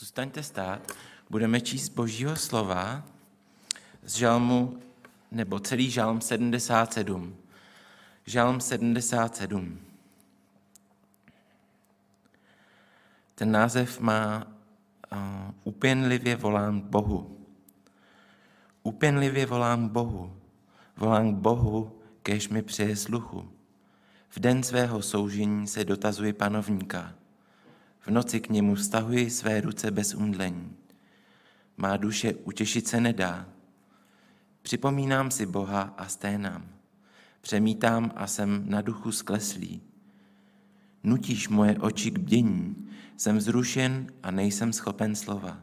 Zůstaňte stát, budeme číst Božího slova z žalmu, nebo celý žalm 77. Žalm 77. Ten název má uh, Upěnlivě volám k Bohu. Upěnlivě volám k Bohu. Volám k Bohu, kež mi přeje sluchu. V den svého soužení se dotazuji panovníka. V noci k němu vztahuji své ruce bez umdlení. Má duše utěšit se nedá. Připomínám si Boha a sténám. Přemítám a jsem na duchu skleslý. Nutíš moje oči k bdění, jsem zrušen a nejsem schopen slova.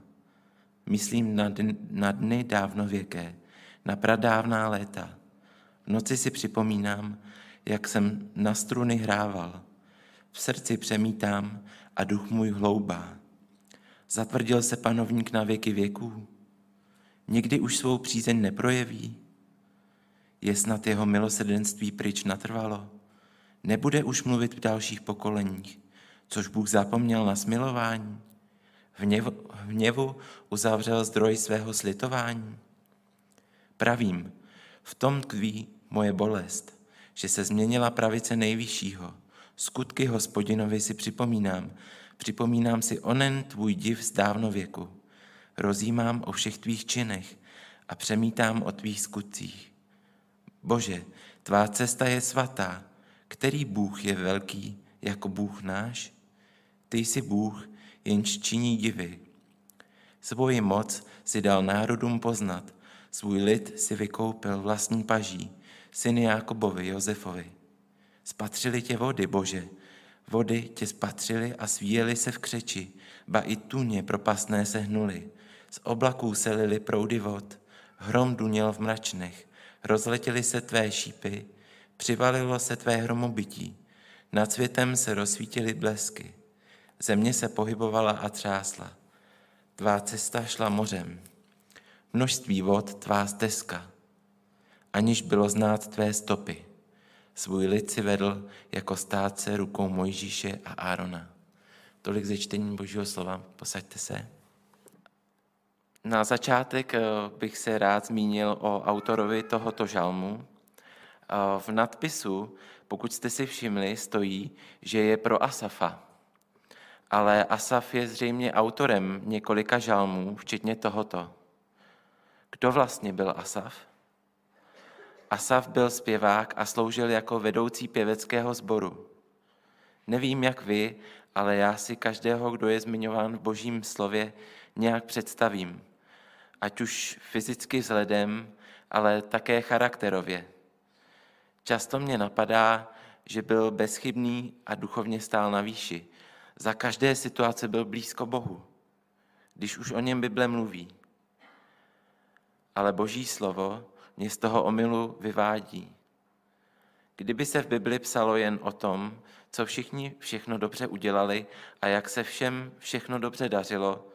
Myslím na, dny, na dny dávnověké, na pradávná léta. V noci si připomínám, jak jsem na struny hrával. V srdci přemítám a duch můj hloubá. Zatvrdil se panovník na věky věků? Někdy už svou přízeň neprojeví? Je snad jeho milosrdenství pryč natrvalo? Nebude už mluvit v dalších pokoleních, což Bůh zapomněl na smilování? V hněvu, hněvu uzavřel zdroj svého slitování? Pravím, v tom tkví moje bolest, že se změnila pravice nejvyššího. Skutky hospodinovi si připomínám, připomínám si onen tvůj div z dávnověku. Rozjímám o všech tvých činech a přemítám o tvých skutcích. Bože, tvá cesta je svatá. Který Bůh je velký jako Bůh náš? Ty jsi Bůh, jenž činí divy. Svoji moc si dal národům poznat, svůj lid si vykoupil vlastní paží, syny Jákobovi, Josefovi. Spatřili tě vody, Bože, vody tě spatřili a svíjeli se v křeči, ba i tuně propastné se hnuli. Z oblaků se lili proudy vod, hrom duněl v mračnech, rozletěly se tvé šípy, přivalilo se tvé hromobytí, nad světem se rozsvítily blesky, země se pohybovala a třásla, tvá cesta šla mořem, množství vod tvá stezka, aniž bylo znát tvé stopy. Svůj lid si vedl jako státce rukou Mojžíše a Árona. Tolik ze čtení Božího slova. Posaďte se. Na začátek eh, bych se rád zmínil o autorovi tohoto žalmu. Eh, v nadpisu, pokud jste si všimli, stojí, že je pro Asafa. Ale Asaf je zřejmě autorem několika žalmů, včetně tohoto. Kdo vlastně byl Asaf? Asaf byl zpěvák a sloužil jako vedoucí pěveckého sboru. Nevím, jak vy, ale já si každého, kdo je zmiňován v božím slově, nějak představím. Ať už fyzicky vzhledem, ale také charakterově. Často mě napadá, že byl bezchybný a duchovně stál na výši. Za každé situace byl blízko Bohu, když už o něm Bible mluví. Ale Boží slovo mě z toho omylu vyvádí. Kdyby se v Bibli psalo jen o tom, co všichni všechno dobře udělali a jak se všem všechno dobře dařilo,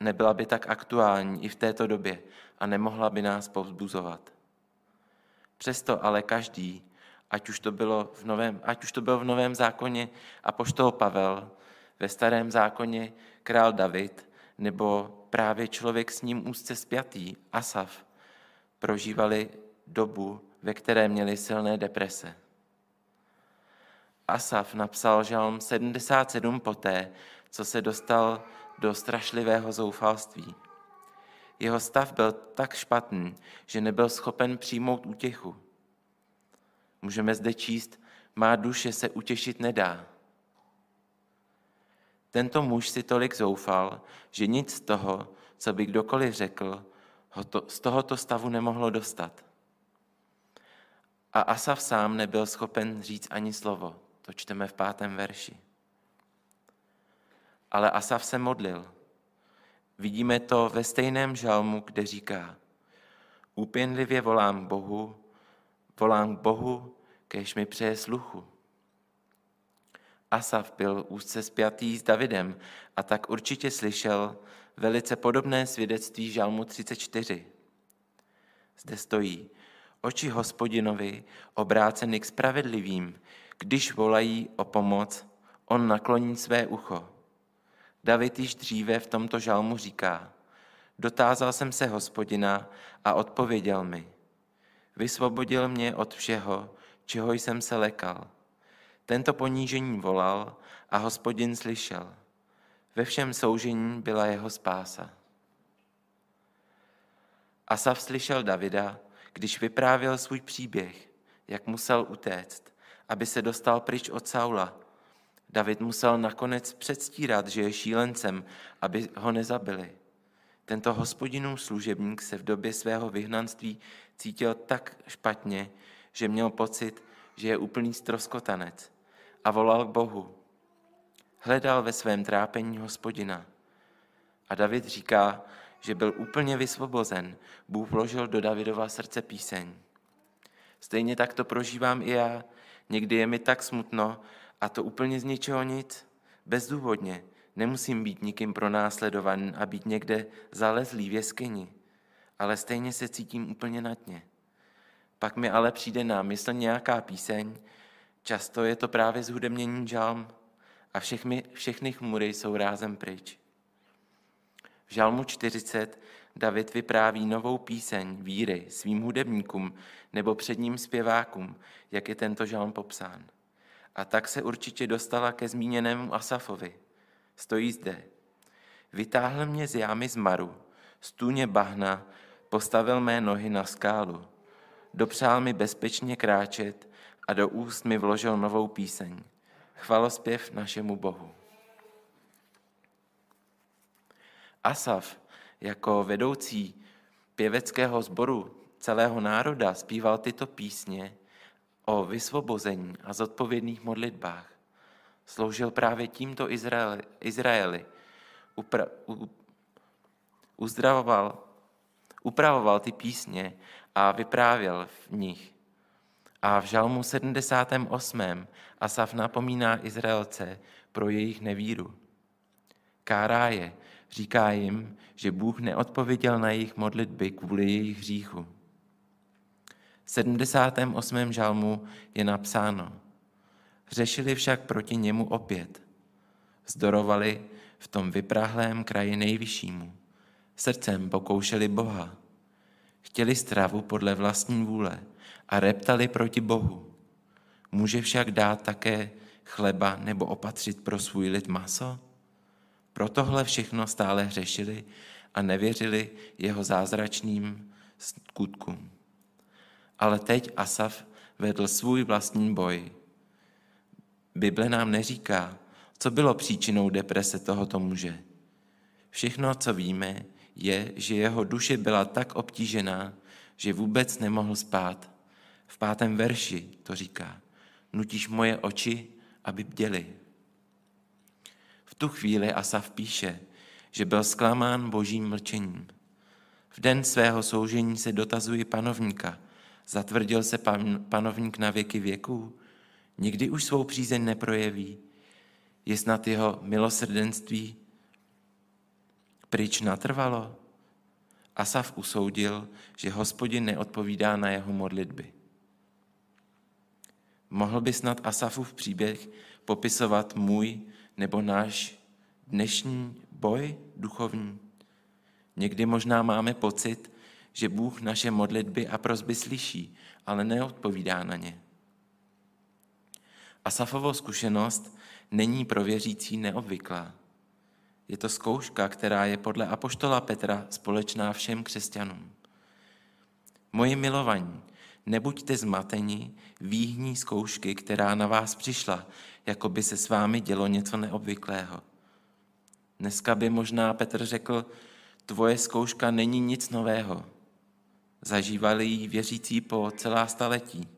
nebyla by tak aktuální i v této době a nemohla by nás povzbuzovat. Přesto ale každý, ať už to bylo v novém, ať už to byl v novém zákoně apoštol Pavel, ve starém zákoně král David, nebo právě člověk s ním úzce spjatý, Asaf, prožívali dobu, ve které měli silné deprese. Asaf napsal žalm 77 poté, co se dostal do strašlivého zoufalství. Jeho stav byl tak špatný, že nebyl schopen přijmout útěchu. Můžeme zde číst, má duše se utěšit nedá. Tento muž si tolik zoufal, že nic z toho, co by kdokoliv řekl, z tohoto stavu nemohlo dostat. A Asaf sám nebyl schopen říct ani slovo. To čteme v pátém verši. Ale Asaf se modlil. Vidíme to ve stejném žalmu, kde říká Úpěnlivě volám Bohu, volám k Bohu, kež mi přeje sluchu. Asaf byl úzce spjatý s Davidem a tak určitě slyšel velice podobné svědectví Žalmu 34. Zde stojí, oči hospodinovi obráceny k spravedlivým, když volají o pomoc, on nakloní své ucho. David již dříve v tomto žalmu říká, dotázal jsem se hospodina a odpověděl mi. Vysvobodil mě od všeho, čeho jsem se lekal. Tento ponížení volal a hospodin slyšel. Ve všem soužení byla jeho spása. Asaf slyšel Davida, když vyprávěl svůj příběh, jak musel utéct, aby se dostal pryč od Saula. David musel nakonec předstírat, že je šílencem, aby ho nezabili. Tento hospodinův služebník se v době svého vyhnanství cítil tak špatně, že měl pocit, že je úplný stroskotanec a volal k Bohu. Hledal ve svém trápení hospodina. A David říká, že byl úplně vysvobozen. Bůh vložil do Davidova srdce píseň. Stejně tak to prožívám i já. Někdy je mi tak smutno a to úplně z ničeho nic. Bezdůvodně. Nemusím být nikým pronásledovaný a být někde zalezlý v jeskyni. Ale stejně se cítím úplně natně. Pak mi ale přijde na mysl nějaká píseň, často je to právě zhudebnění žalm a všechny, všechny chmury jsou rázem pryč. V žalmu 40 David vypráví novou píseň víry svým hudebníkům nebo předním zpěvákům, jak je tento žalm popsán. A tak se určitě dostala ke zmíněnému Asafovi. Stojí zde. Vytáhl mě z jámy z maru, z tůně bahna, postavil mé nohy na skálu. Dopřál mi bezpečně kráčet a do úst mi vložil novou píseň. Chvalospěv našemu Bohu. Asaf jako vedoucí pěveckého sboru celého národa zpíval tyto písně o vysvobození a zodpovědných modlitbách. Sloužil právě tímto Izraeli, Izraeli upra, u, uzdravoval, upravoval ty písně a vyprávěl v nich. A v žalmu 78. Asaf napomíná Izraelce pro jejich nevíru. Kárá je, Říká jim, že Bůh neodpověděl na jejich modlitby kvůli jejich hříchu. V 78. žalmu je napsáno, Řešili však proti němu opět. Zdorovali v tom vyprahlém kraji nejvyššímu. Srdcem pokoušeli Boha. Chtěli stravu podle vlastní vůle a reptali proti Bohu. Může však dát také chleba nebo opatřit pro svůj lid maso? Pro tohle všechno stále hřešili a nevěřili jeho zázračným skutkům. Ale teď Asaf vedl svůj vlastní boj. Bible nám neříká, co bylo příčinou deprese tohoto muže. Všechno, co víme, je, že jeho duše byla tak obtížená, že vůbec nemohl spát. V pátém verši to říká. Nutíš moje oči, aby bděli tu chvíli Asaf píše, že byl zklamán božím mlčením. V den svého soužení se dotazuji panovníka. Zatvrdil se pan, panovník na věky věků? Nikdy už svou přízeň neprojeví? Je snad jeho milosrdenství pryč natrvalo? Asaf usoudil, že hospodin neodpovídá na jeho modlitby. Mohl by snad Asafův příběh popisovat můj nebo náš dnešní boj duchovní. Někdy možná máme pocit, že Bůh naše modlitby a prozby slyší, ale neodpovídá na ně. Asafovo zkušenost není pro věřící neobvyklá. Je to zkouška, která je podle apoštola Petra společná všem křesťanům. Moji milovaní, nebuďte zmateni výhní zkoušky, která na vás přišla, jako by se s vámi dělo něco neobvyklého. Dneska by možná Petr řekl, tvoje zkouška není nic nového. Zažívali ji věřící po celá staletí.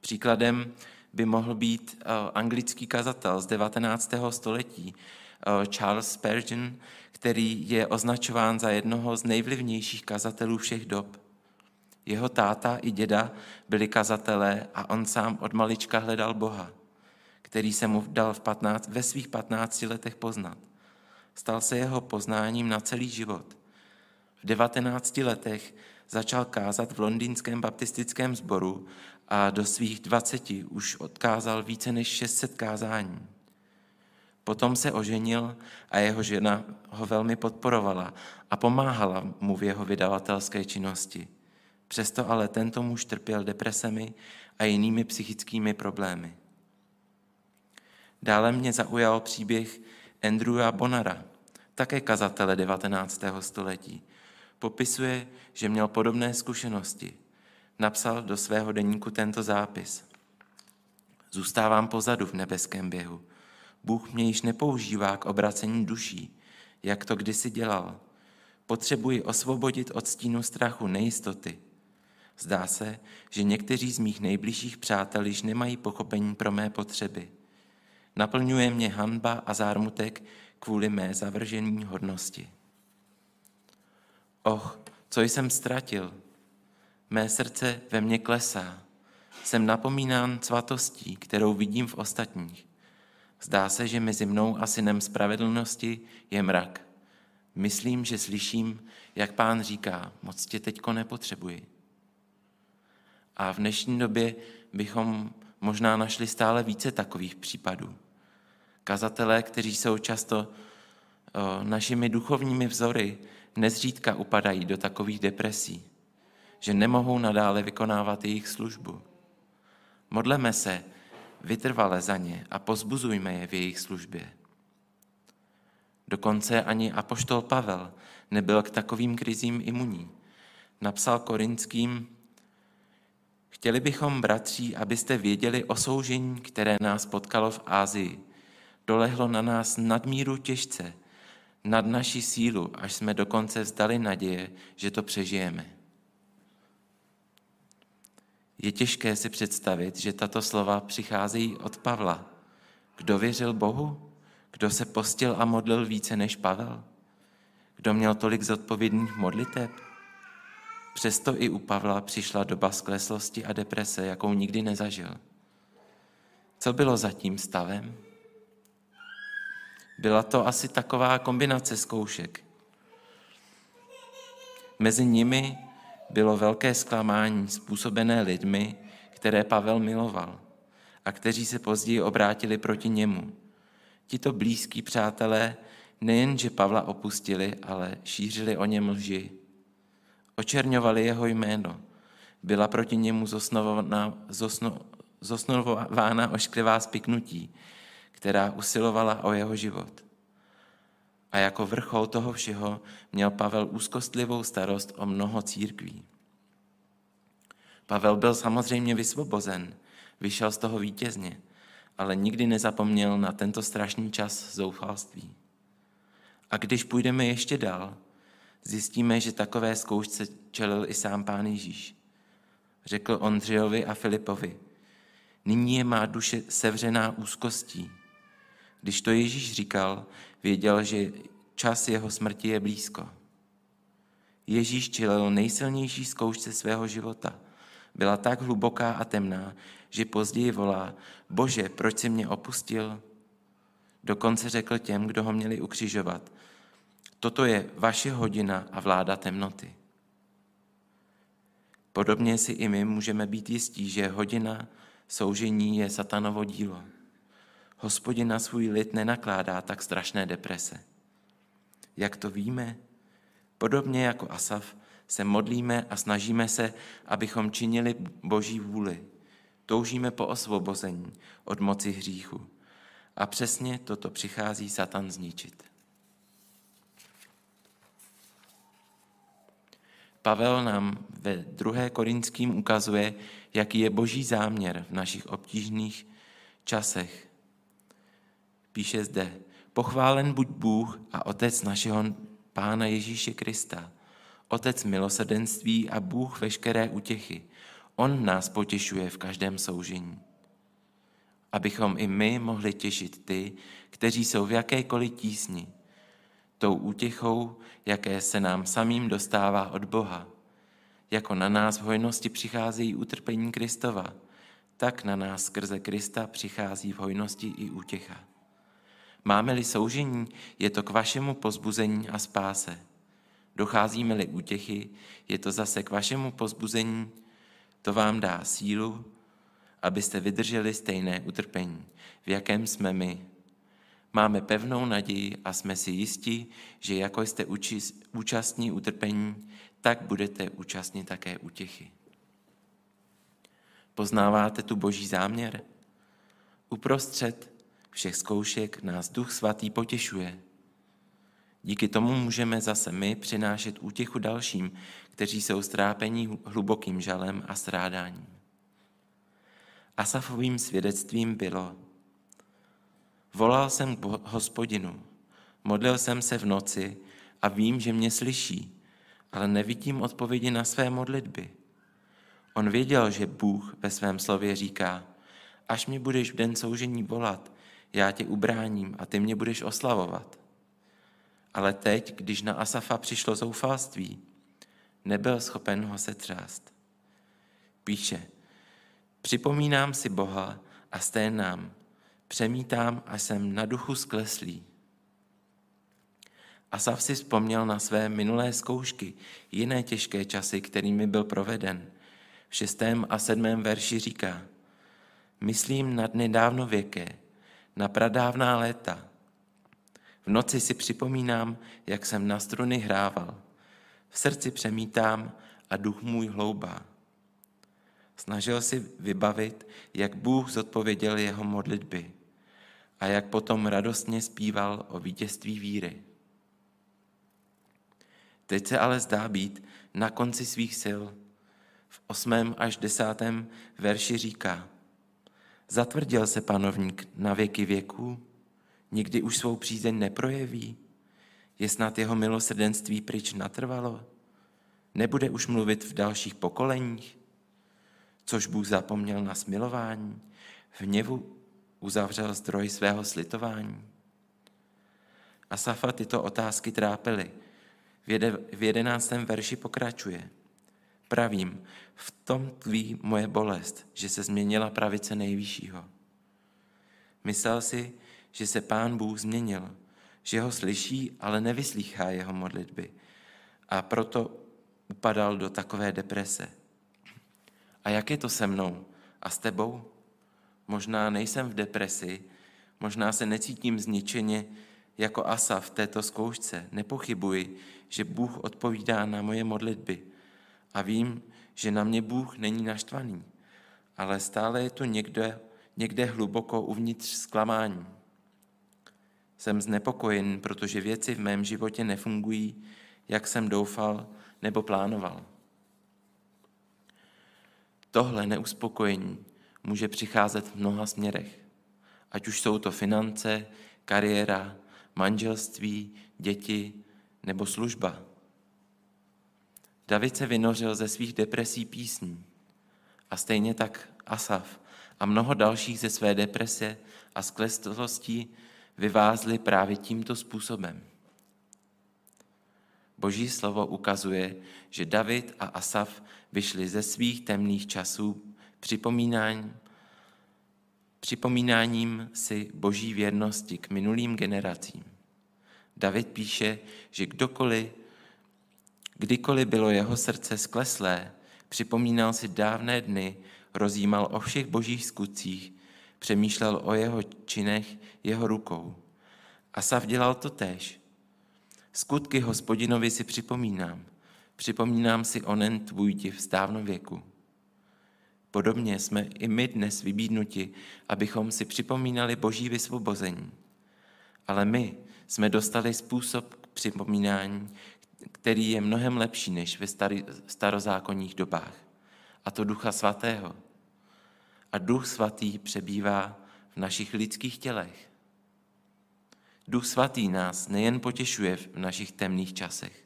Příkladem by mohl být eh, anglický kazatel z 19. století, Charles Spurgeon, který je označován za jednoho z nejvlivnějších kazatelů všech dob. Jeho táta i děda byli kazatelé a on sám od malička hledal Boha který se mu dal v 15, ve svých 15 letech poznat. Stal se jeho poznáním na celý život. V 19 letech začal kázat v londýnském baptistickém sboru a do svých 20 už odkázal více než 600 kázání. Potom se oženil a jeho žena ho velmi podporovala a pomáhala mu v jeho vydavatelské činnosti. Přesto ale tento muž trpěl depresemi a jinými psychickými problémy. Dále mě zaujal příběh Andrewa Bonara, také kazatele 19. století. Popisuje, že měl podobné zkušenosti. Napsal do svého deníku tento zápis. Zůstávám pozadu v nebeském běhu. Bůh mě již nepoužívá k obracení duší, jak to kdysi dělal. Potřebuji osvobodit od stínu strachu, nejistoty. Zdá se, že někteří z mých nejbližších přátel již nemají pochopení pro mé potřeby. Naplňuje mě hanba a zármutek kvůli mé zavržení hodnosti. Och, co jsem ztratil. Mé srdce ve mně klesá. Jsem napomínán svatostí, kterou vidím v ostatních. Zdá se, že mezi mnou a synem spravedlnosti je mrak. Myslím, že slyším, jak pán říká, moc tě teďko nepotřebuji. A v dnešní době bychom možná našli stále více takových případů. Kazatelé, kteří jsou často našimi duchovními vzory, nezřídka upadají do takových depresí, že nemohou nadále vykonávat jejich službu. Modleme se vytrvale za ně a pozbuzujme je v jejich službě. Dokonce ani apoštol Pavel nebyl k takovým krizím imunní. Napsal korinským, chtěli bychom, bratří, abyste věděli o soužení, které nás potkalo v Ázii. Dolehlo na nás nadmíru těžce, nad naši sílu, až jsme dokonce vzdali naděje, že to přežijeme. Je těžké si představit, že tato slova přicházejí od Pavla. Kdo věřil Bohu? Kdo se postil a modlil více než Pavel? Kdo měl tolik zodpovědných modliteb? Přesto i u Pavla přišla doba skleslosti a deprese, jakou nikdy nezažil. Co bylo za tím stavem? Byla to asi taková kombinace zkoušek. Mezi nimi bylo velké zklamání způsobené lidmi, které Pavel miloval a kteří se později obrátili proti němu. Tito blízkí přátelé nejenže Pavla opustili, ale šířili o něm lži. Očerňovali jeho jméno. Byla proti němu zosnovována ošklivá spiknutí, která usilovala o jeho život. A jako vrchol toho všeho měl Pavel úzkostlivou starost o mnoho církví. Pavel byl samozřejmě vysvobozen, vyšel z toho vítězně, ale nikdy nezapomněl na tento strašný čas zoufalství. A když půjdeme ještě dál, zjistíme, že takové zkoušce čelil i sám pán Ježíš. Řekl Ondřejovi a Filipovi, nyní je má duše sevřená úzkostí, když to Ježíš říkal, věděl, že čas jeho smrti je blízko. Ježíš čelil nejsilnější zkoušce svého života. Byla tak hluboká a temná, že později volá, Bože, proč jsi mě opustil? Dokonce řekl těm, kdo ho měli ukřižovat, toto je vaše hodina a vláda temnoty. Podobně si i my můžeme být jistí, že hodina soužení je satanovo dílo. Hospodin na svůj lid nenakládá tak strašné deprese. Jak to víme? Podobně jako Asaf se modlíme a snažíme se, abychom činili Boží vůli. Toužíme po osvobození od moci hříchu. A přesně toto přichází Satan zničit. Pavel nám ve 2. Korinským ukazuje, jaký je boží záměr v našich obtížných časech, Píše zde, pochválen buď Bůh a Otec našeho Pána Ježíše Krista, Otec milosrdenství a Bůh veškeré útěchy. On nás potěšuje v každém soužení. Abychom i my mohli těšit ty, kteří jsou v jakékoliv tísni, tou útěchou, jaké se nám samým dostává od Boha. Jako na nás v hojnosti přicházejí utrpení Kristova, tak na nás skrze Krista přichází v hojnosti i útěcha. Máme-li soužení, je to k vašemu pozbuzení a spáse. Docházíme-li útěchy, je to zase k vašemu pozbuzení, to vám dá sílu, abyste vydrželi stejné utrpení, v jakém jsme my. Máme pevnou naději a jsme si jistí, že jako jste účastní utrpení, tak budete účastní také útěchy. Poznáváte tu boží záměr? Uprostřed všech zkoušek nás Duch Svatý potěšuje. Díky tomu můžeme zase my přinášet útěchu dalším, kteří jsou strápení hlubokým žalem a strádáním. Asafovým svědectvím bylo, volal jsem k hospodinu, modlil jsem se v noci a vím, že mě slyší, ale nevidím odpovědi na své modlitby. On věděl, že Bůh ve svém slově říká, až mě budeš v den soužení volat, já tě ubráním a ty mě budeš oslavovat. Ale teď, když na Asafa přišlo zoufalství, nebyl schopen ho se třást. Píše, připomínám si Boha a sténám, přemítám a jsem na duchu skleslý. Asaf si vzpomněl na své minulé zkoušky, jiné těžké časy, kterými byl proveden. V šestém a sedmém verši říká, myslím na dny dávno věké, na pradávná léta. V noci si připomínám, jak jsem na struny hrával. V srdci přemítám a duch můj hloubá. Snažil si vybavit, jak Bůh zodpověděl jeho modlitby a jak potom radostně zpíval o vítězství víry. Teď se ale zdá být na konci svých sil. V osmém až desátém verši říká, zatvrdil se panovník na věky věků, nikdy už svou přízeň neprojeví, je snad jeho milosrdenství pryč natrvalo, nebude už mluvit v dalších pokoleních, což Bůh zapomněl na smilování, v hněvu uzavřel zdroj svého slitování. Asafa tyto otázky trápily. V jedenáctém verši pokračuje. Pravím, v tom tví moje bolest, že se změnila pravice nejvyššího. Myslel si, že se pán Bůh změnil, že ho slyší, ale nevyslýchá jeho modlitby. A proto upadal do takové deprese. A jak je to se mnou a s tebou? Možná nejsem v depresi, možná se necítím zničeně jako asa v této zkoušce. Nepochybuji, že Bůh odpovídá na moje modlitby a vím, že na mě Bůh není naštvaný, ale stále je tu někde, někde hluboko uvnitř zklamání. Jsem znepokojen, protože věci v mém životě nefungují, jak jsem doufal nebo plánoval. Tohle neuspokojení může přicházet v mnoha směrech, ať už jsou to finance, kariéra, manželství, děti nebo služba. David se vynořil ze svých depresí písní a stejně tak Asaf a mnoho dalších ze své deprese a sklestlostí vyvázli právě tímto způsobem. Boží slovo ukazuje, že David a Asaf vyšli ze svých temných časů připomínáním, připomínáním si boží věrnosti k minulým generacím. David píše, že kdokoliv, kdykoliv bylo jeho srdce skleslé, připomínal si dávné dny, rozjímal o všech božích skutcích, přemýšlel o jeho činech jeho rukou. Asav dělal to též. Skutky hospodinovi si připomínám. Připomínám si onen tvůj div z věku. Podobně jsme i my dnes vybídnuti, abychom si připomínali boží vysvobození. Ale my jsme dostali způsob k připomínání, který je mnohem lepší než ve starozákonních dobách. A to Ducha Svatého. A Duch Svatý přebývá v našich lidských tělech. Duch Svatý nás nejen potěšuje v našich temných časech,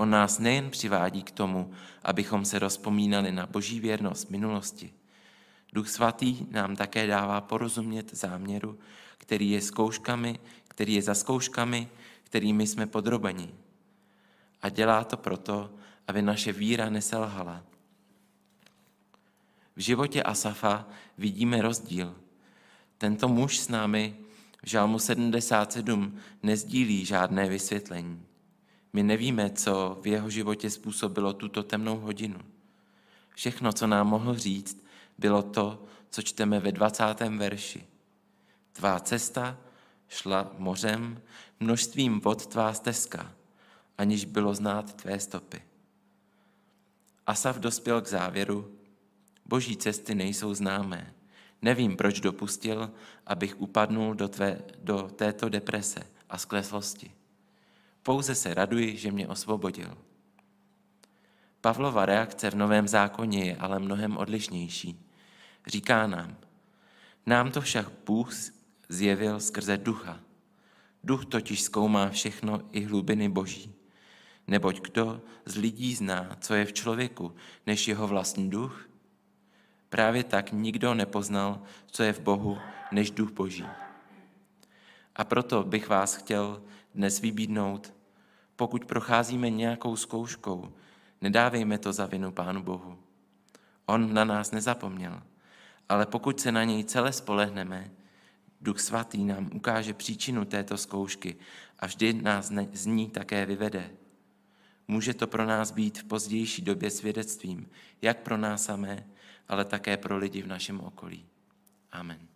On nás nejen přivádí k tomu, abychom se rozpomínali na boží věrnost minulosti. Duch Svatý nám také dává porozumět záměru, který je zkouškami, který je za zkouškami, kterými jsme podrobeni. A dělá to proto, aby naše víra neselhala. V životě Asafa vidíme rozdíl. Tento muž s námi v Žalmu 77 nezdílí žádné vysvětlení. My nevíme, co v jeho životě způsobilo tuto temnou hodinu. Všechno, co nám mohl říct, bylo to, co čteme ve 20. verši. Tvá cesta šla mořem, množstvím vod tvá stezka, aniž bylo znát tvé stopy. Asav dospěl k závěru, boží cesty nejsou známé. Nevím, proč dopustil, abych upadnul do, tvé, do této deprese a skleslosti. Pouze se raduji, že mě osvobodil. Pavlova reakce v Novém zákoně je ale mnohem odlišnější. Říká nám, nám to však Bůh zjevil skrze ducha. Duch totiž zkoumá všechno i hlubiny boží. Neboť kdo z lidí zná, co je v člověku, než jeho vlastní duch? Právě tak nikdo nepoznal, co je v Bohu, než duch boží. A proto bych vás chtěl dnes vybídnout, pokud procházíme nějakou zkouškou, nedávejme to za vinu Pánu Bohu. On na nás nezapomněl, ale pokud se na něj celé spolehneme, Duch Svatý nám ukáže příčinu této zkoušky a vždy nás z ní také vyvede. Může to pro nás být v pozdější době svědectvím, jak pro nás samé, ale také pro lidi v našem okolí. Amen.